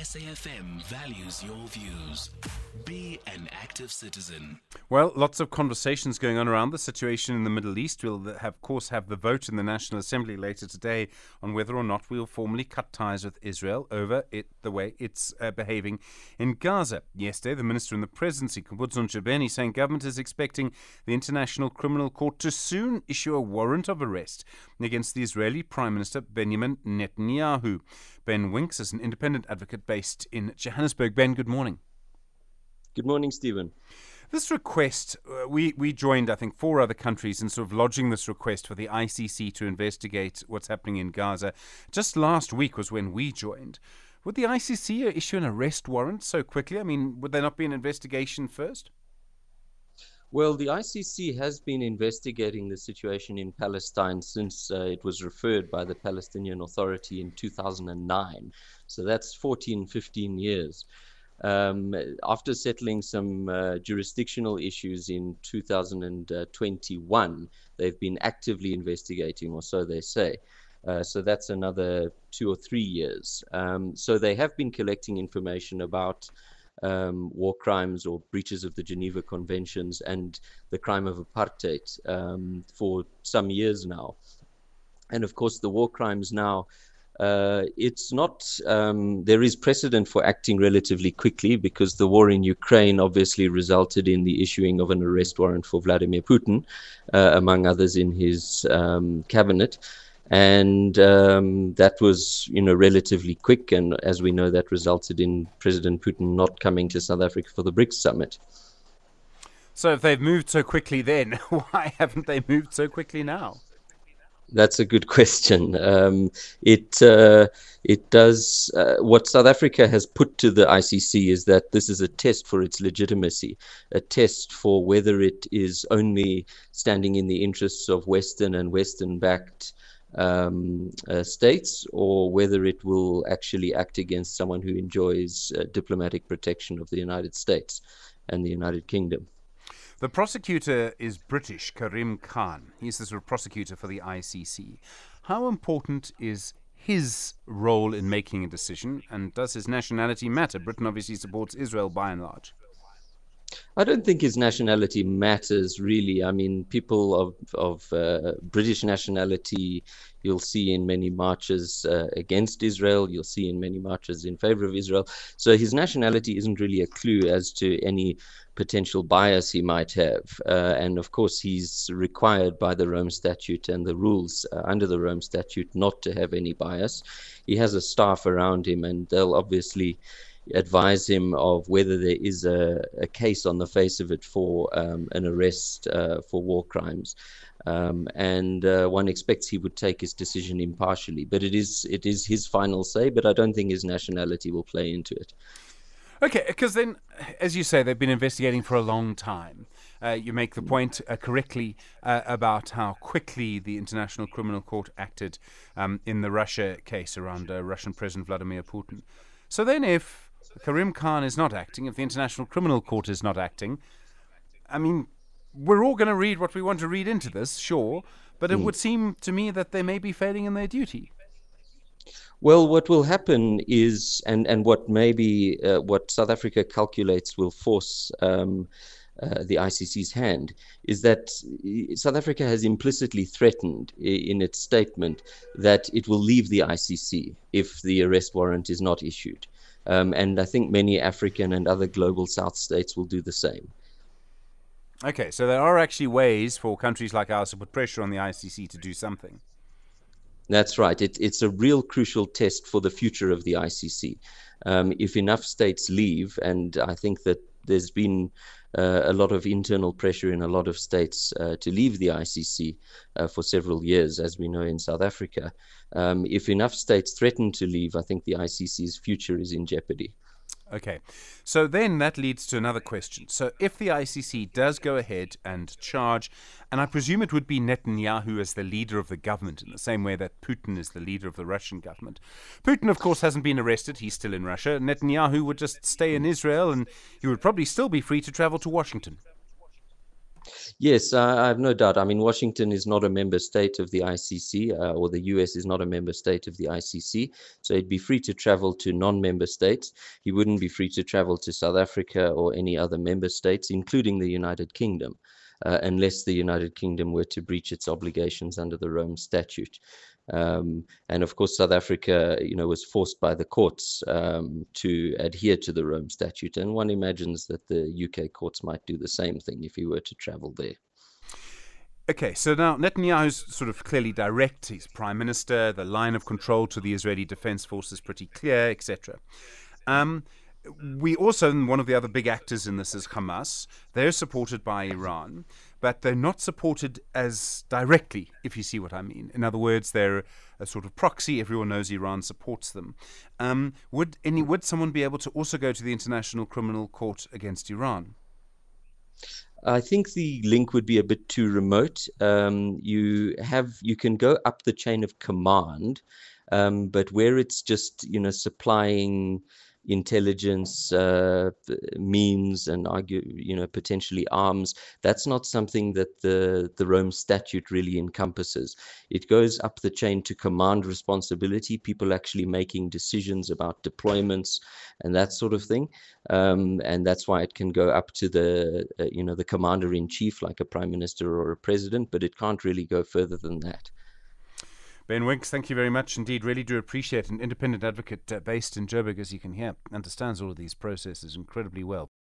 SAFM values your views. Be an active citizen. Well, lots of conversations going on around the situation in the Middle East. We'll, have, of course, have the vote in the National Assembly later today on whether or not we'll formally cut ties with Israel over it, the way it's uh, behaving in Gaza. Yesterday, the Minister in the Presidency, Khumbudzo Ntshavheni, saying government is expecting the International Criminal Court to soon issue a warrant of arrest against the Israeli Prime Minister Benjamin Netanyahu. Ben Winks is an independent advocate based in Johannesburg. Ben, good morning. Good morning, Stephen. This request, uh, we, we joined, I think, four other countries in sort of lodging this request for the ICC to investigate what's happening in Gaza. Just last week was when we joined. Would the ICC issue an arrest warrant so quickly? I mean, would there not be an investigation first? Well, the ICC has been investigating the situation in Palestine since uh, it was referred by the Palestinian Authority in 2009. So that's 14, 15 years. Um, after settling some uh, jurisdictional issues in 2021, they've been actively investigating, or so they say. Uh, so that's another two or three years. Um, so they have been collecting information about um, war crimes or breaches of the Geneva Conventions and the crime of apartheid um, for some years now. And of course, the war crimes now. Uh, it's not, um, there is precedent for acting relatively quickly because the war in Ukraine obviously resulted in the issuing of an arrest warrant for Vladimir Putin, uh, among others in his um, cabinet and um, that was you know relatively quick. And as we know that resulted in president putin not coming to south africa for the brics summit. So if they've moved so quickly then why haven't they moved so quickly now? That's a good question. Um, it uh, it does uh, what South Africa has put to the ICC is that this is a test for its legitimacy, a test for whether it is only standing in the interests of Western and Western-backed um, uh, states or whether it will actually act against someone who enjoys uh, diplomatic protection of the United States and the United Kingdom. The prosecutor is British, Karim Khan. He's the sort of prosecutor for the ICC. How important is his role in making a decision, and does his nationality matter? Britain obviously supports Israel by and large. I don't think his nationality matters really. I mean, people of of uh, British nationality you'll see in many marches uh, against Israel. You'll see in many marches in favor of Israel. So his nationality isn't really a clue as to any potential bias he might have. Uh, and of course, he's required by the Rome Statute and the rules uh, under the Rome Statute not to have any bias. He has a staff around him, and they'll obviously advise him of whether there is a, a case on the face of it for um, an arrest uh, for war crimes. Um, and uh, one expects he would take his decision impartially. But it is it is his final say. But I don't think his nationality will play into it. Okay, because then, as you say, they've been investigating for a long time. Uh, you make the point uh, correctly uh, about how quickly the International Criminal Court acted um, in the Russia case around uh, Russian President Vladimir Putin. So then, if Karim Khan is not acting, if the International Criminal Court is not acting, I mean, we're all going to read what we want to read into this, sure, but it mm. would seem to me that they may be failing in their duty. Well, what will happen is, and, and what maybe uh, what South Africa calculates will force um, uh, the ICC's hand is that South Africa has implicitly threatened in its statement that it will leave the ICC if the arrest warrant is not issued. Um, and I think many African and other global South states will do the same. Okay, so there are actually ways for countries like ours to put pressure on the ICC to do something. That's right. It, it's a real crucial test for the future of the ICC. Um, if enough states leave, and I think that there's been uh, a lot of internal pressure in a lot of states uh, to leave the ICC uh, for several years, as we know in South Africa. Um, if enough states threaten to leave, I think the ICC's future is in jeopardy. Okay. So then that leads to another question. So if the ICC does go ahead and charge, and I presume it would be Netanyahu as the leader of the government in the same way that Putin is the leader of the Russian government. Putin, of course, hasn't been arrested. He's still in Russia. Netanyahu would just stay in Israel and he would probably still be free to travel to Washington. Yes, I have no doubt. I mean, Washington is not a member state of the ICC, uh, or the US is not a member state of the ICC. So he'd be free to travel to non member states. He wouldn't be free to travel to South Africa or any other member states, including the United Kingdom. Uh, unless the United Kingdom were to breach its obligations under the Rome Statute. Um, and of course, South Africa, you know, was forced by the courts um, to adhere to the Rome Statute, and one imagines that the UK courts might do the same thing if he were to travel there. Okay, so now Netanyahu's sort of clearly direct. He's prime minister. The line of control to the Israeli Defense Force is pretty clear, etc. Um, we also, one of the other big actors in this is Hamas. They're supported by Iran but they're not supported as directly, if you see what I mean. In other words, they're a sort of proxy. Everyone knows Iran supports them. Um, would any would someone be able to also go to the International Criminal Court against Iran? I think the link would be a bit too remote. Um, you have you can go up the chain of command, um, but where it's just you know supplying intelligence uh, means and argue you know potentially arms that's not something that the the Rome statute really encompasses. It goes up the chain to command responsibility people actually making decisions about deployments and that sort of thing. Um, and that's why it can go up to the uh, you know the commander in chief like a prime minister or a president but it can't really go further than that Ben Winks, thank you very much indeed. Really do appreciate an independent advocate uh, based in Joburg, as you can hear, understands all of these processes incredibly well.